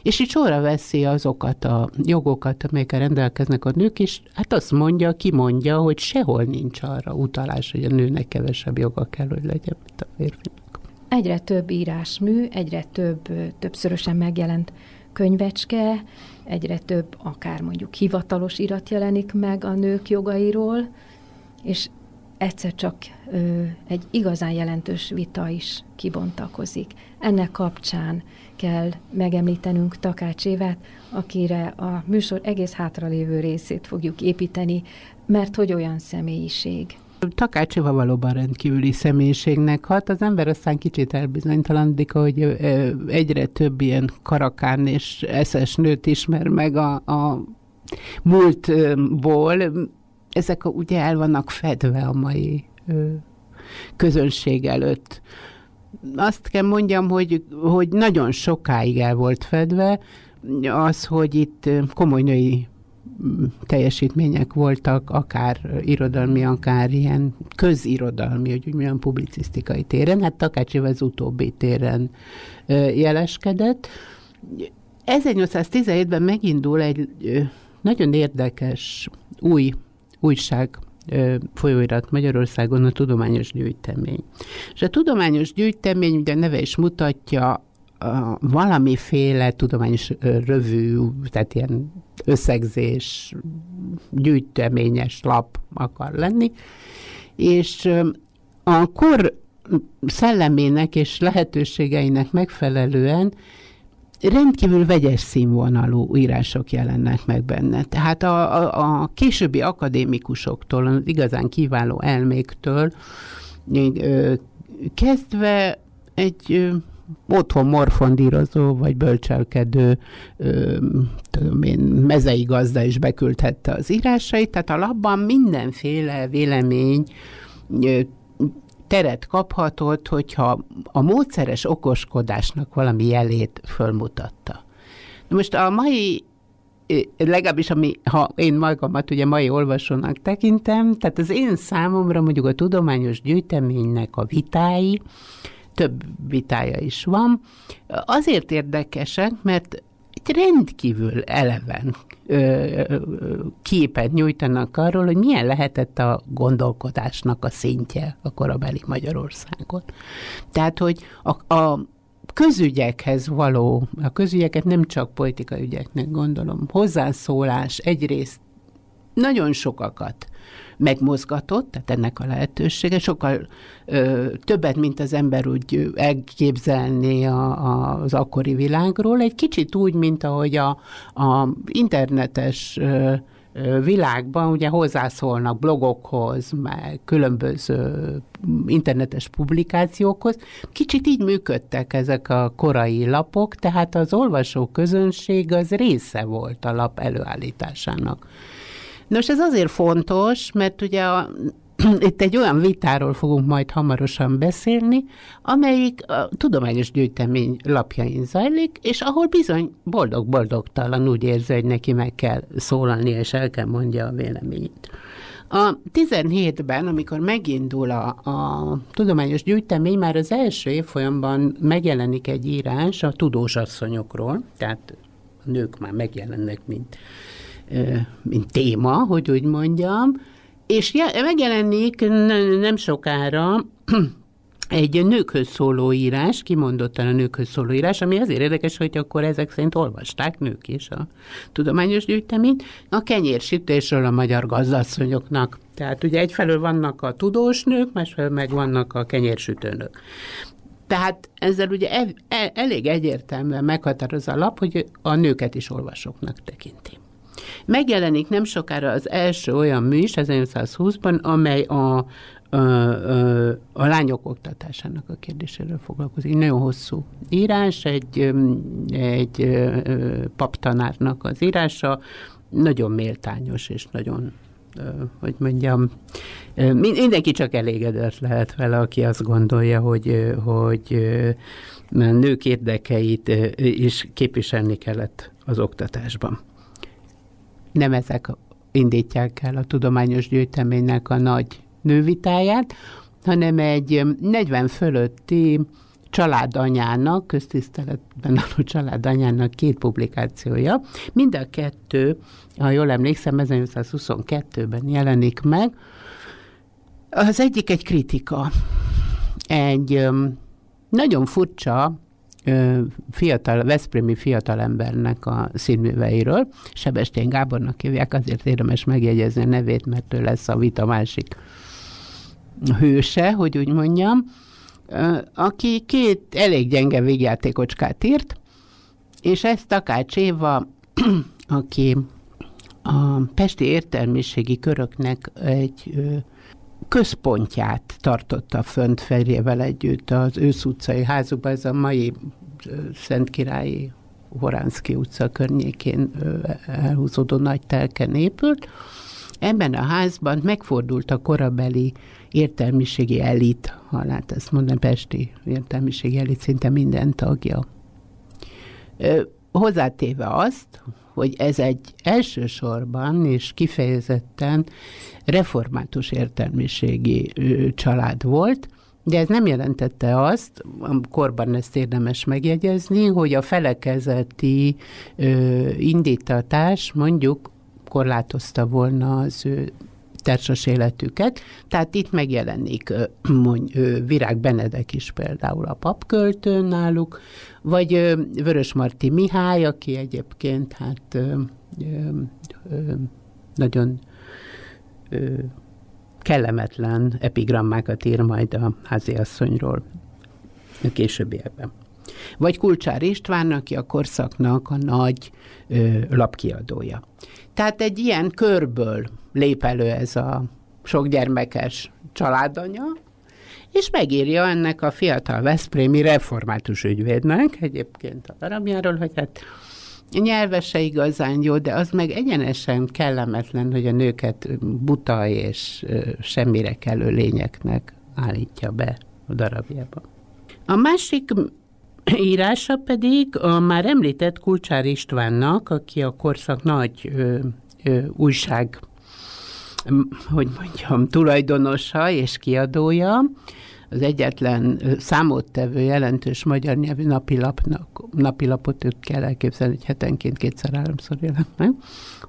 és itt sorra veszi azokat a jogokat, amelyekkel rendelkeznek a nők, és hát azt mondja, ki mondja, hogy sehol nincs arra utalás, hogy a nőnek kevesebb joga kell, hogy legyen, mint a férfinak. egyre több írásmű, egyre több, többszörösen megjelent könyvecske, egyre több akár mondjuk hivatalos irat jelenik meg a nők jogairól, és egyszer csak ö, egy igazán jelentős vita is kibontakozik. Ennek kapcsán kell megemlítenünk Takács Évát, akire a műsor egész hátralévő részét fogjuk építeni, mert hogy olyan személyiség. Takácsiva valóban rendkívüli személyiségnek hat. Az ember aztán kicsit elbizonytalanodik, hogy egyre több ilyen karakán és eszes nőt ismer meg a, a múltból. Ezek ugye el vannak fedve a mai közönség előtt. Azt kell mondjam, hogy, hogy nagyon sokáig el volt fedve, az, hogy itt komoly női teljesítmények voltak, akár irodalmi, akár ilyen közirodalmi, hogy úgy milyen publicisztikai téren, hát Takácsi az utóbbi téren jeleskedett. 1817-ben megindul egy nagyon érdekes új újság folyóirat Magyarországon a tudományos gyűjtemény. És a tudományos gyűjtemény, ugye neve is mutatja, a valamiféle tudományos rövű, tehát ilyen összegzés, gyűjteményes lap akar lenni, és a kor szellemének és lehetőségeinek megfelelően rendkívül vegyes színvonalú írások jelennek meg benne. Tehát a, a, a későbbi akadémikusoktól, az igazán kiváló elméktől kezdve egy otthon morfondírozó vagy bölcselkedő ö, tudom én, mezei gazda is beküldhette az írásait, tehát a labban mindenféle vélemény ö, teret kaphatott, hogyha a módszeres okoskodásnak valami jelét fölmutatta. Na most a mai legalábbis ami, ha én magamat ugye mai olvasónak tekintem, tehát az én számomra mondjuk a tudományos gyűjteménynek a vitái, több vitája is van. Azért érdekesek, mert egy rendkívül eleven képet nyújtanak arról, hogy milyen lehetett a gondolkodásnak a szintje a korabeli Magyarországon. Tehát, hogy a, a közügyekhez való, a közügyeket nem csak politikai ügyeknek gondolom, hozzászólás egyrészt nagyon sokakat megmozgatott, tehát ennek a lehetősége, sokkal ö, többet, mint az ember úgy elképzelné a, a, az akkori világról, egy kicsit úgy, mint ahogy a, a internetes ö, világban ugye hozzászólnak blogokhoz, meg különböző internetes publikációkhoz. Kicsit így működtek ezek a korai lapok, tehát az olvasó közönség az része volt a lap előállításának. Nos, ez azért fontos, mert ugye a, itt egy olyan vitáról fogunk majd hamarosan beszélni, amelyik a tudományos gyűjtemény lapjain zajlik, és ahol bizony boldog-boldogtalan úgy érzi, hogy neki meg kell szólalni, és el kell mondja a véleményét. A 17-ben, amikor megindul a, a tudományos gyűjtemény, már az első évfolyamban megjelenik egy írás a tudós asszonyokról, tehát a nők már megjelennek, mint mint téma, hogy úgy mondjam, és megjelenik nem sokára egy nőkhöz szóló írás, kimondottan a nőkhöz szóló írás, ami azért érdekes, hogy akkor ezek szerint olvasták nők is a tudományos gyűjteményt, a kenyérsítésről a magyar gazdasszonyoknak. Tehát ugye egyfelől vannak a tudós nők, másfelől meg vannak a kenyérsütőnök. Tehát ezzel ugye el, elég egyértelműen meghatároz a lap, hogy a nőket is olvasóknak tekinti. Megjelenik nem sokára az első olyan mű is, 1920-ban, amely a, a, a, a lányok oktatásának a kérdéséről foglalkozik. Nagyon hosszú írás, egy, egy paptanárnak az írása, nagyon méltányos és nagyon hogy mondjam, mindenki csak elégedett lehet vele, aki azt gondolja, hogy, hogy nők érdekeit is képviselni kellett az oktatásban nem ezek indítják el a tudományos gyűjteménynek a nagy nővitáját, hanem egy 40 fölötti családanyának, köztiszteletben álló családanyának két publikációja. Mind a kettő, ha jól emlékszem, 1922-ben jelenik meg. Az egyik egy kritika, egy nagyon furcsa fiatal, Veszprémi fiatalembernek a színműveiről. Sebestyén Gábornak hívják, azért érdemes megjegyezni a nevét, mert ő lesz a vita másik hőse, hogy úgy mondjam, aki két elég gyenge végjátékocskát írt, és ezt Takács Éva, aki a pesti értelmiségi köröknek egy központját tartotta fönt férjével együtt az ősz utcai házukban, ez a mai Szentkirályi Horánszki utca környékén elhúzódó nagy telken épült. Ebben a házban megfordult a korabeli értelmiségi elit, ha lehet ezt mondani, pesti értelmiségi elit szinte minden tagja. Hozzátéve azt, hogy ez egy elsősorban és kifejezetten református értelmiségi család volt, de ez nem jelentette azt, korban ezt érdemes megjegyezni, hogy a felekezeti indítatás mondjuk korlátozta volna az ő társas életüket. Tehát itt megjelenik mondj, Virág Benedek is például a papköltő náluk, vagy Vörös Marti Mihály, aki egyébként hát nagyon ö, kellemetlen epigrammákat ír majd a háziasszonyról a későbbiekben. Vagy Kulcsár István, aki a korszaknak a nagy ö, lapkiadója. Tehát egy ilyen körből lép elő ez a sokgyermekes családanya, és megírja ennek a fiatal Veszprémi református ügyvédnek, egyébként a darabjáról, hogy hát nyelvese igazán jó, de az meg egyenesen kellemetlen, hogy a nőket buta és semmire kellő lényeknek állítja be a darabjába. A másik írása pedig a már említett Kulcsár Istvánnak, aki a korszak nagy ö, ö, újság hogy mondjam, tulajdonosa és kiadója, az egyetlen számottevő jelentős magyar nyelvű napilapnak, napilapot őt kell elképzelni, hogy hetenként kétszer-háromszor jelent meg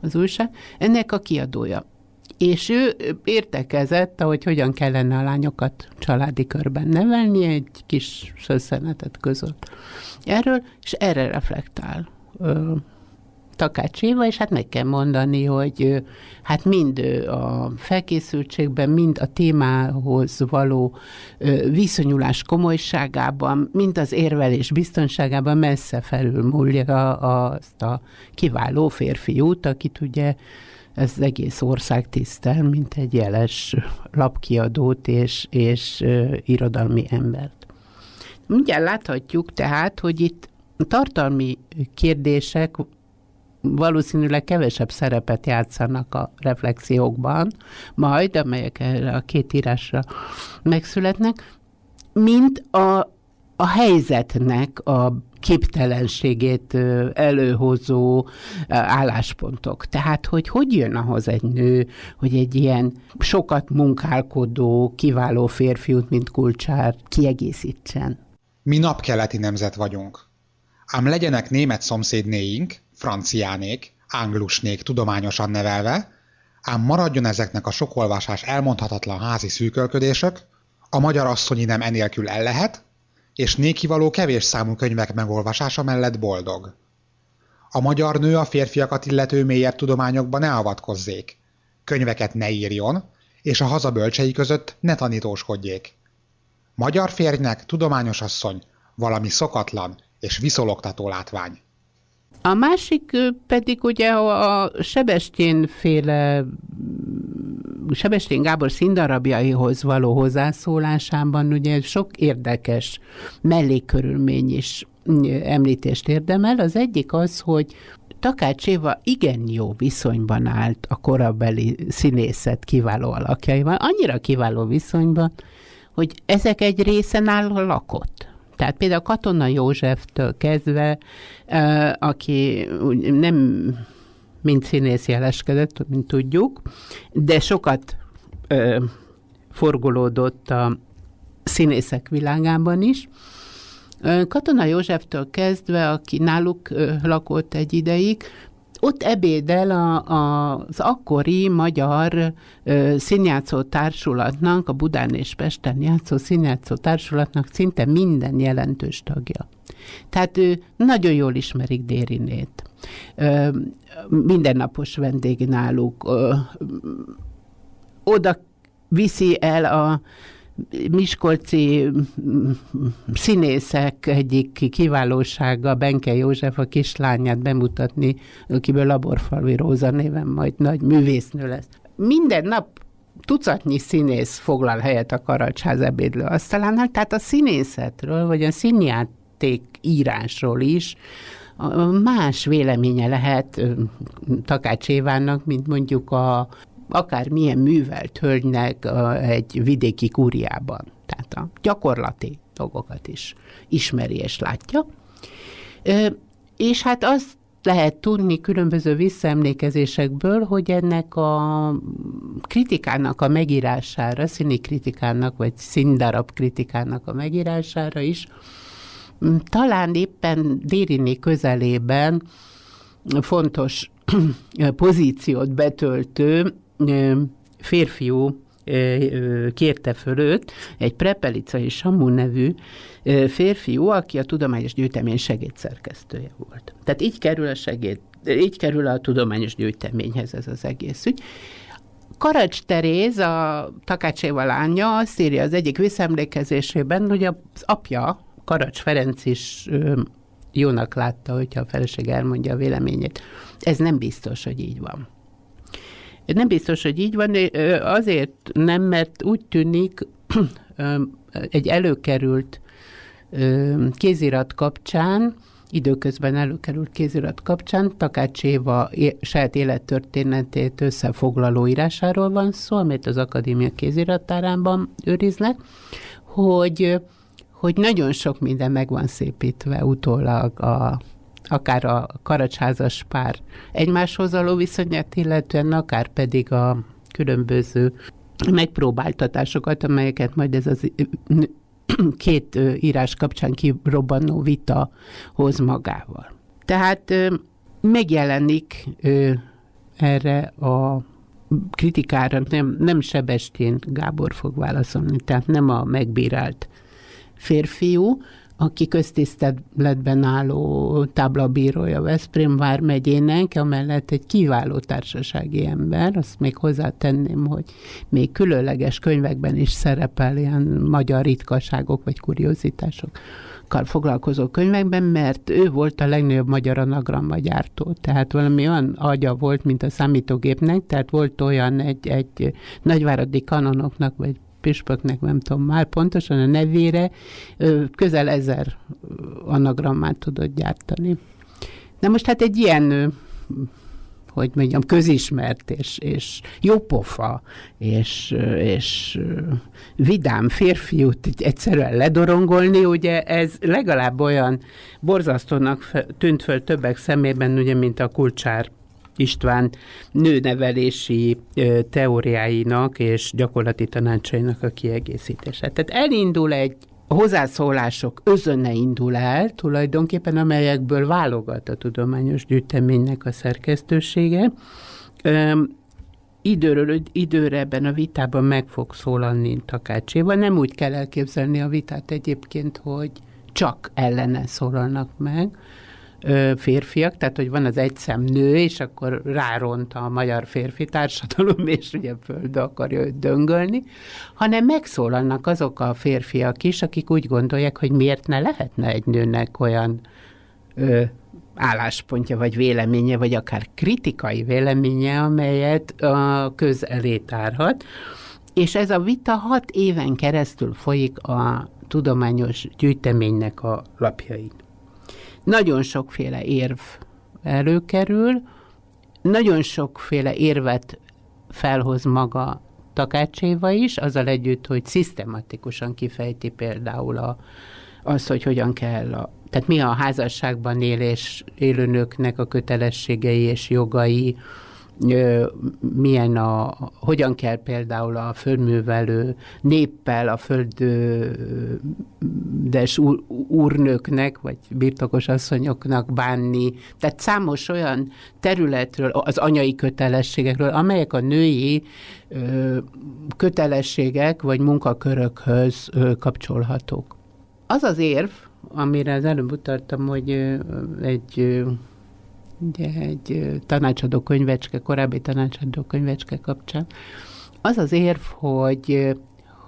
az újság. Ennek a kiadója. És ő értekezett, hogy hogyan kellene a lányokat családi körben nevelni, egy kis szösszenetet között erről, és erre reflektál Takács Éva, és hát meg kell mondani, hogy hát mind a felkészültségben, mind a témához való viszonyulás komolyságában, mind az érvelés biztonságában messze felülmúlja azt a kiváló férfiút, akit ugye ez egész ország tisztel, mint egy jeles lapkiadót és, és irodalmi embert. Mindjárt láthatjuk tehát, hogy itt tartalmi kérdések valószínűleg kevesebb szerepet játszanak a reflexiókban, majd, amelyek erre a két írásra megszületnek, mint a, a helyzetnek a képtelenségét előhozó álláspontok. Tehát, hogy hogy jön ahhoz egy nő, hogy egy ilyen sokat munkálkodó, kiváló férfiút, mint Kulcsár kiegészítsen? Mi napkeleti nemzet vagyunk. Ám legyenek német szomszédnéink, franciánék, anglusnék tudományosan nevelve, ám maradjon ezeknek a sokolvasás elmondhatatlan házi szűkölködésök, a magyar asszonyi nem enélkül el lehet, és nékivaló kevés számú könyvek megolvasása mellett boldog. A magyar nő a férfiakat illető mélyebb tudományokba ne avatkozzék, könyveket ne írjon, és a hazabölcsei között ne tanítóskodjék. Magyar férjnek tudományos asszony valami szokatlan és viszologtató látvány. A másik pedig ugye a Sebestyén féle Sebestyén Gábor színdarabjaihoz való hozzászólásában ugye sok érdekes mellékkörülmény is említést érdemel. Az egyik az, hogy Takács Éva igen jó viszonyban állt a korabeli színészet kiváló alakjaival, annyira kiváló viszonyban, hogy ezek egy része nála lakott. Tehát például Katona Józseftől kezdve, aki nem mint színész jeleskedett, mint tudjuk, de sokat forgolódott a színészek világában is. Katona Józseftől kezdve, aki náluk lakott egy ideig, ott ebédel a, a, az akkori magyar ö, színjátszó társulatnak, a Budán és Pesten játszó színjátszó társulatnak szinte minden jelentős tagja. Tehát ő nagyon jól ismerik Dérinét. Ö, mindennapos vendég náluk. Ö, oda viszi el a miskolci mm, színészek egyik kiválósága, Benke József a kislányát bemutatni, akiből Laborfalvi Róza néven majd nagy művésznő lesz. Minden nap tucatnyi színész foglal helyet a Karacsház ebédlő asztalánál, tehát a színészetről, vagy a színjáték írásról is más véleménye lehet Takács Évának, mint mondjuk a akár milyen művelt hölgynek egy vidéki kúriában. Tehát a gyakorlati dolgokat is ismeri és látja. És hát azt lehet tudni különböző visszaemlékezésekből, hogy ennek a kritikának a megírására, színi kritikának, vagy színdarab kritikának a megírására is, talán éppen Dériné közelében fontos pozíciót betöltő férfiú kérte fölött egy Prepelica és Samu nevű férfiú, aki a tudományos gyűjtemény segédszerkesztője volt. Tehát így kerül a segéd, így kerül a tudományos gyűjteményhez ez az egész ügy. Karacs Teréz, a Takácséva lánya, azt írja az egyik visszaemlékezésében, hogy az apja, Karacs Ferenc is jónak látta, hogyha a feleség elmondja a véleményét. Ez nem biztos, hogy így van. Nem biztos, hogy így van, azért nem, mert úgy tűnik, egy előkerült kézirat kapcsán, időközben előkerült kézirat kapcsán Takács Éva saját élettörténetét összefoglaló írásáról van szó, amit az Akadémia kéziratárában őriznek, hogy, hogy nagyon sok minden meg van szépítve utólag a akár a karacsházas pár egymáshoz való viszonyát illetően, akár pedig a különböző megpróbáltatásokat, amelyeket majd ez az két írás kapcsán kirobbanó vita hoz magával. Tehát megjelenik erre a kritikára nem, nem Sebestén Gábor fog válaszolni, tehát nem a megbírált férfiú, aki köztiszteletben álló táblabírója Veszprém vármegyének, amellett egy kiváló társasági ember, azt még hozzátenném, hogy még különleges könyvekben is szerepel ilyen magyar ritkaságok vagy kuriozitások foglalkozó könyvekben, mert ő volt a legnagyobb magyar anagramma gyártó. Tehát valami olyan agya volt, mint a számítógépnek, tehát volt olyan egy, egy nagyváradi kanonoknak, vagy püspöknek, nem tudom már pontosan a nevére, közel ezer anagrammát tudott gyártani. Na most hát egy ilyen hogy mondjam, közismert és, és jópofa és, és vidám férfiút egyszerűen ledorongolni, ugye ez legalább olyan borzasztónak tűnt föl többek szemében, ugye, mint a kulcsár István nőnevelési teóriáinak és gyakorlati tanácsainak a kiegészítése. Tehát elindul egy hozzászólások özönne indul el tulajdonképpen, amelyekből válogat a tudományos gyűjteménynek a szerkesztősége. Üm, időről időre ebben a vitában meg fog szólalni Takácséva. Nem úgy kell elképzelni a vitát egyébként, hogy csak ellene szólalnak meg, férfiak, tehát hogy van az egy szem nő, és akkor ráront a magyar férfi társadalom, és ugye földbe akarja őt döngölni, hanem megszólalnak azok a férfiak is, akik úgy gondolják, hogy miért ne lehetne egy nőnek olyan ö, álláspontja, vagy véleménye, vagy akár kritikai véleménye, amelyet a köz elé tárhat. És ez a vita hat éven keresztül folyik a tudományos gyűjteménynek a lapjain. Nagyon sokféle érv előkerül, nagyon sokféle érvet felhoz maga Takácséva is, azzal együtt, hogy szisztematikusan kifejti például a, az, hogy hogyan kell, a, tehát mi a házasságban élés élőnöknek a kötelességei és jogai, milyen a, hogyan kell például a földművelő néppel, a földes úr, úrnőknek, vagy birtokos asszonyoknak bánni. Tehát számos olyan területről, az anyai kötelességekről, amelyek a női kötelességek vagy munkakörökhöz kapcsolhatók. Az az érv, amire az előbb utaltam, hogy egy ugye egy tanácsadó könyvecske, korábbi tanácsadó könyvecske kapcsán, az az érv, hogy,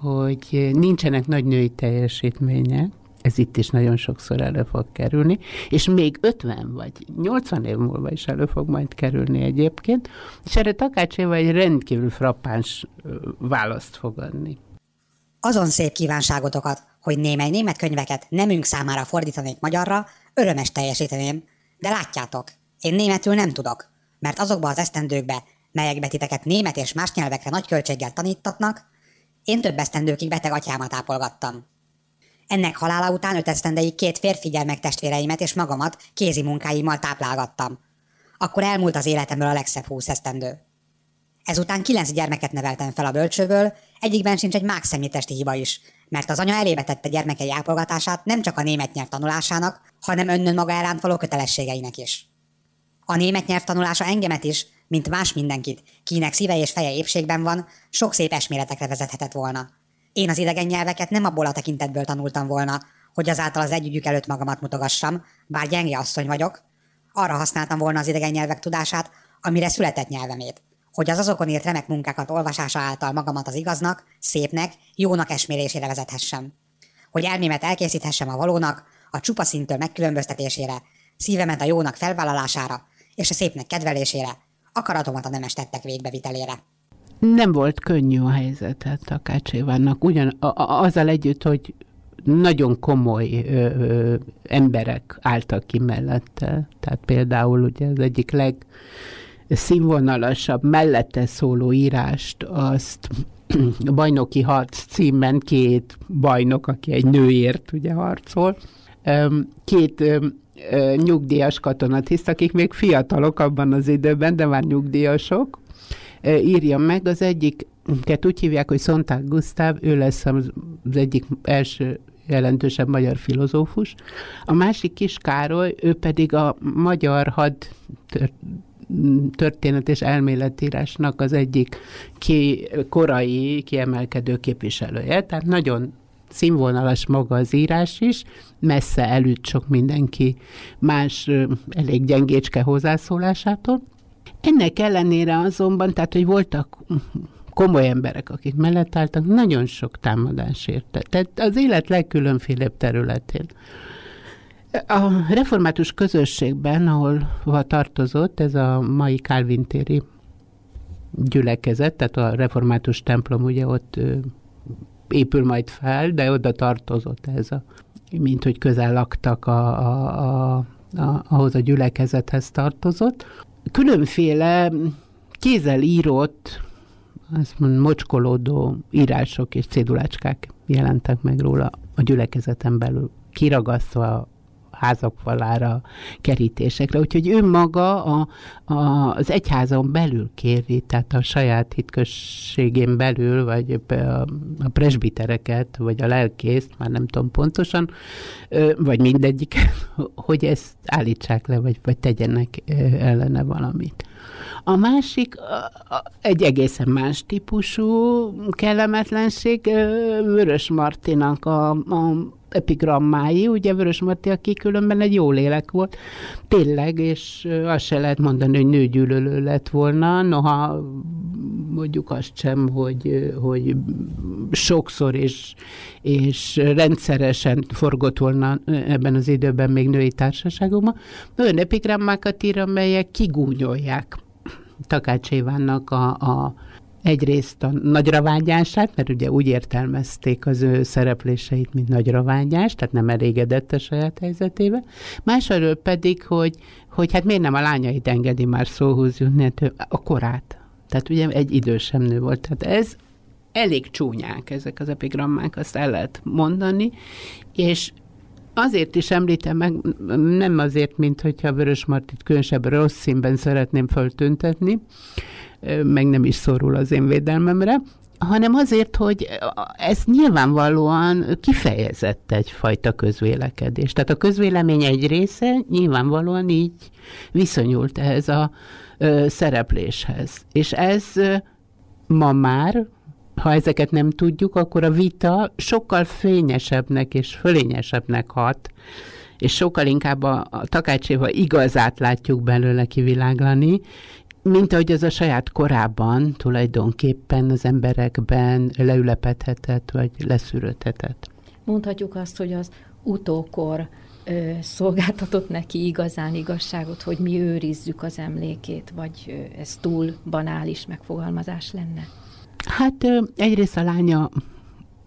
hogy nincsenek nagy női teljesítmények, ez itt is nagyon sokszor elő fog kerülni, és még 50 vagy 80 év múlva is elő fog majd kerülni egyébként, és erre Takács Éva egy rendkívül frappáns választ fog adni. Azon szép kívánságotokat, hogy némely német könyveket nemünk számára fordítanék magyarra, örömes teljesíteném, de látjátok, én németül nem tudok, mert azokba az esztendőkbe, melyekbe titeket német és más nyelvekre nagy költséggel tanítatnak, én több esztendőkig beteg atyámat ápolgattam. Ennek halála után öt esztendeig két férfi gyermek testvéreimet és magamat kézi munkáimmal táplálgattam. Akkor elmúlt az életemről a legszebb húsz esztendő. Ezután kilenc gyermeket neveltem fel a bölcsőből, egyikben sincs egy mák szemétesti hiba is, mert az anya elébe tette gyermekei ápolgatását nem csak a német nyelv tanulásának, hanem önnön maga elánt való kötelességeinek is. A német nyelv tanulása engemet is, mint más mindenkit, kinek szíve és feje épségben van, sok szép esméletekre vezethetett volna. Én az idegen nyelveket nem abból a tekintetből tanultam volna, hogy azáltal az együgyük előtt magamat mutogassam, bár gyenge asszony vagyok, arra használtam volna az idegen nyelvek tudását, amire született nyelvemét, hogy az azokon írt remek munkákat olvasása által magamat az igaznak, szépnek, jónak esmélésére vezethessem. Hogy elmémet elkészíthessem a valónak, a csupa szintől megkülönböztetésére, szívemet a jónak felvállalására, és a szépnek kedvelésére, akaratomat a nemes tettek végbevitelére. Nem volt könnyű a helyzetet Takács Évának, ugyan a, a, azzal együtt, hogy nagyon komoly ö, ö, emberek álltak ki mellette. Tehát például ugye az egyik legszínvonalasabb mellette szóló írást, azt a bajnoki harc címen két bajnok, aki egy nőért ugye harcol, két nyugdíjas katonatiszt, akik még fiatalok abban az időben, de már nyugdíjasok, írja meg. Az egyiket úgy hívják, hogy Szonták Gusztáv, ő lesz az egyik első jelentősebb magyar filozófus. A másik Kis Károly, ő pedig a magyar had történet és elméletírásnak az egyik ki, korai kiemelkedő képviselője. Tehát nagyon színvonalas maga az írás is, messze előtt sok mindenki más elég gyengécske hozzászólásától. Ennek ellenére azonban, tehát, hogy voltak komoly emberek, akik mellett álltak, nagyon sok támadás érte. Tehát az élet legkülönfélebb területén. A református közösségben, ahol tartozott, ez a mai Kálvintéri gyülekezet, tehát a református templom ugye ott épül majd fel, de oda tartozott ez a, mint hogy közel laktak a, a, a, a, ahhoz a gyülekezethez tartozott. Különféle kézzel írott, azt mondom, mocskolódó írások és cédulácskák jelentek meg róla a gyülekezeten belül, kiragasztva házak falára, kerítésekre. Úgyhogy ő maga a, a, az egyházon belül kéri, tehát a saját hitközségén belül, vagy a, a presbitereket, vagy a lelkészt, már nem tudom pontosan, vagy mindegyik, hogy ezt állítsák le, vagy, vagy tegyenek ellene valamit. A másik egy egészen más típusú kellemetlenség, Vörös Martinak a, a epigrammái, ugye Vörös Marti, aki különben egy jó lélek volt, tényleg, és azt se lehet mondani, hogy nőgyűlölő lett volna, noha mondjuk azt sem, hogy, hogy sokszor és, és rendszeresen forgott volna ebben az időben még női társaságokban, olyan epigrammákat ír, amelyek kigúnyolják Takács Évánnak a, a egyrészt a nagyra vágyását, mert ugye úgy értelmezték az ő szerepléseit, mint nagyra vágyás, tehát nem elégedett a saját helyzetébe. Másfelől pedig, hogy, hogy hát miért nem a lányait engedi már szóhoz jutni, hát a korát. Tehát ugye egy idősem nő volt. Tehát ez elég csúnyák ezek az epigrammák, azt el lehet mondani, és Azért is említem meg, nem azért, mint hogyha Vörös Martit különösebb rossz színben szeretném föltüntetni, meg nem is szorul az én védelmemre, hanem azért, hogy ez nyilvánvalóan kifejezett egyfajta közvélekedés. Tehát a közvélemény egy része nyilvánvalóan így viszonyult ehhez a szerepléshez. És ez ma már, ha ezeket nem tudjuk, akkor a vita sokkal fényesebbnek és fölényesebbnek hat, és sokkal inkább a, a takácséva igazát látjuk belőle kiviláglani, mint ahogy az a saját korában tulajdonképpen az emberekben leülepedhetett, vagy leszűrődhetett. Mondhatjuk azt, hogy az utókor ö, szolgáltatott neki igazán igazságot, hogy mi őrizzük az emlékét, vagy ö, ez túl banális megfogalmazás lenne? Hát egyrészt a lánya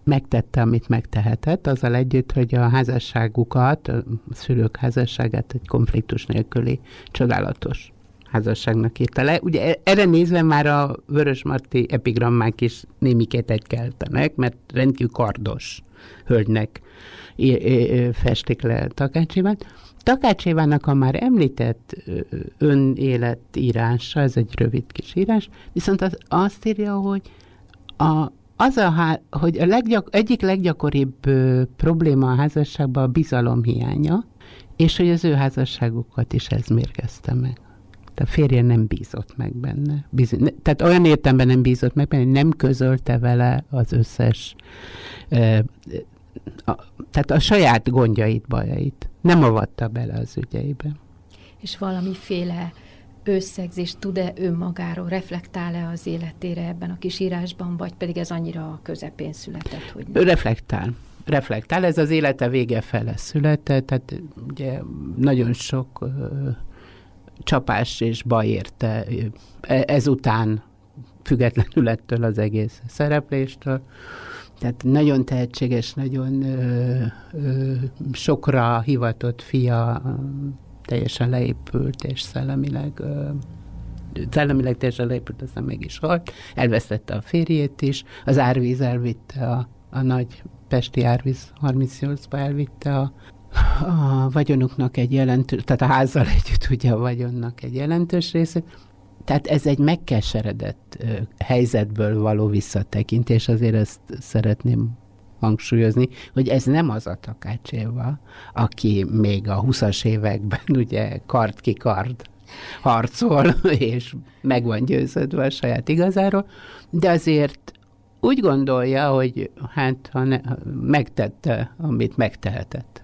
megtette, amit megtehetett, azzal együtt, hogy a házasságukat, a szülők házasságát egy konfliktus nélküli csodálatos házasságnak írta le. Ugye e- erre nézve már a Vörösmarty epigrammák is némikét egykeltenek, mert rendkívül kardos hölgynek festik le Takácsévát. Takácsévának a már említett önéletírása, ez egy rövid kis írás, viszont az, azt írja, hogy a, az a, hogy a leggyak, egyik leggyakoribb ö, probléma a házasságban a bizalom hiánya, és hogy az ő házasságukat is ez mérgezte meg a férje nem bízott meg benne. Bizony, tehát olyan értemben nem bízott meg benne, hogy nem közölte vele az összes, e, a, tehát a saját gondjait, bajait. Nem avatta bele az ügyeibe. És valamiféle összegzés tud-e önmagáról, reflektál-e az életére ebben a kis írásban, vagy pedig ez annyira a közepén született, hogy nem? Reflektál. Reflektál, ez az élete vége fele született, tehát ugye nagyon sok csapás és baj érte e, ezután függetlenül ettől az egész szerepléstől. Tehát nagyon tehetséges, nagyon ö, ö, sokra hivatott fia teljesen leépült, és szellemileg ö, szellemileg teljesen leépült, aztán meg is halt. Elvesztette a férjét is, az árvíz elvitte a, a nagy Pesti árvíz 38-ba elvitte a, a vagyonuknak egy jelentős, tehát a házzal együtt ugye a vagyonnak egy jelentős része. Tehát ez egy megkeseredett helyzetből való visszatekintés, azért ezt szeretném hangsúlyozni, hogy ez nem az a takácséva, aki még a 20-as években ugye kard ki kard harcol, és meg van győződve a saját igazáról, de azért úgy gondolja, hogy hát ha ne, megtette, amit megtehetett.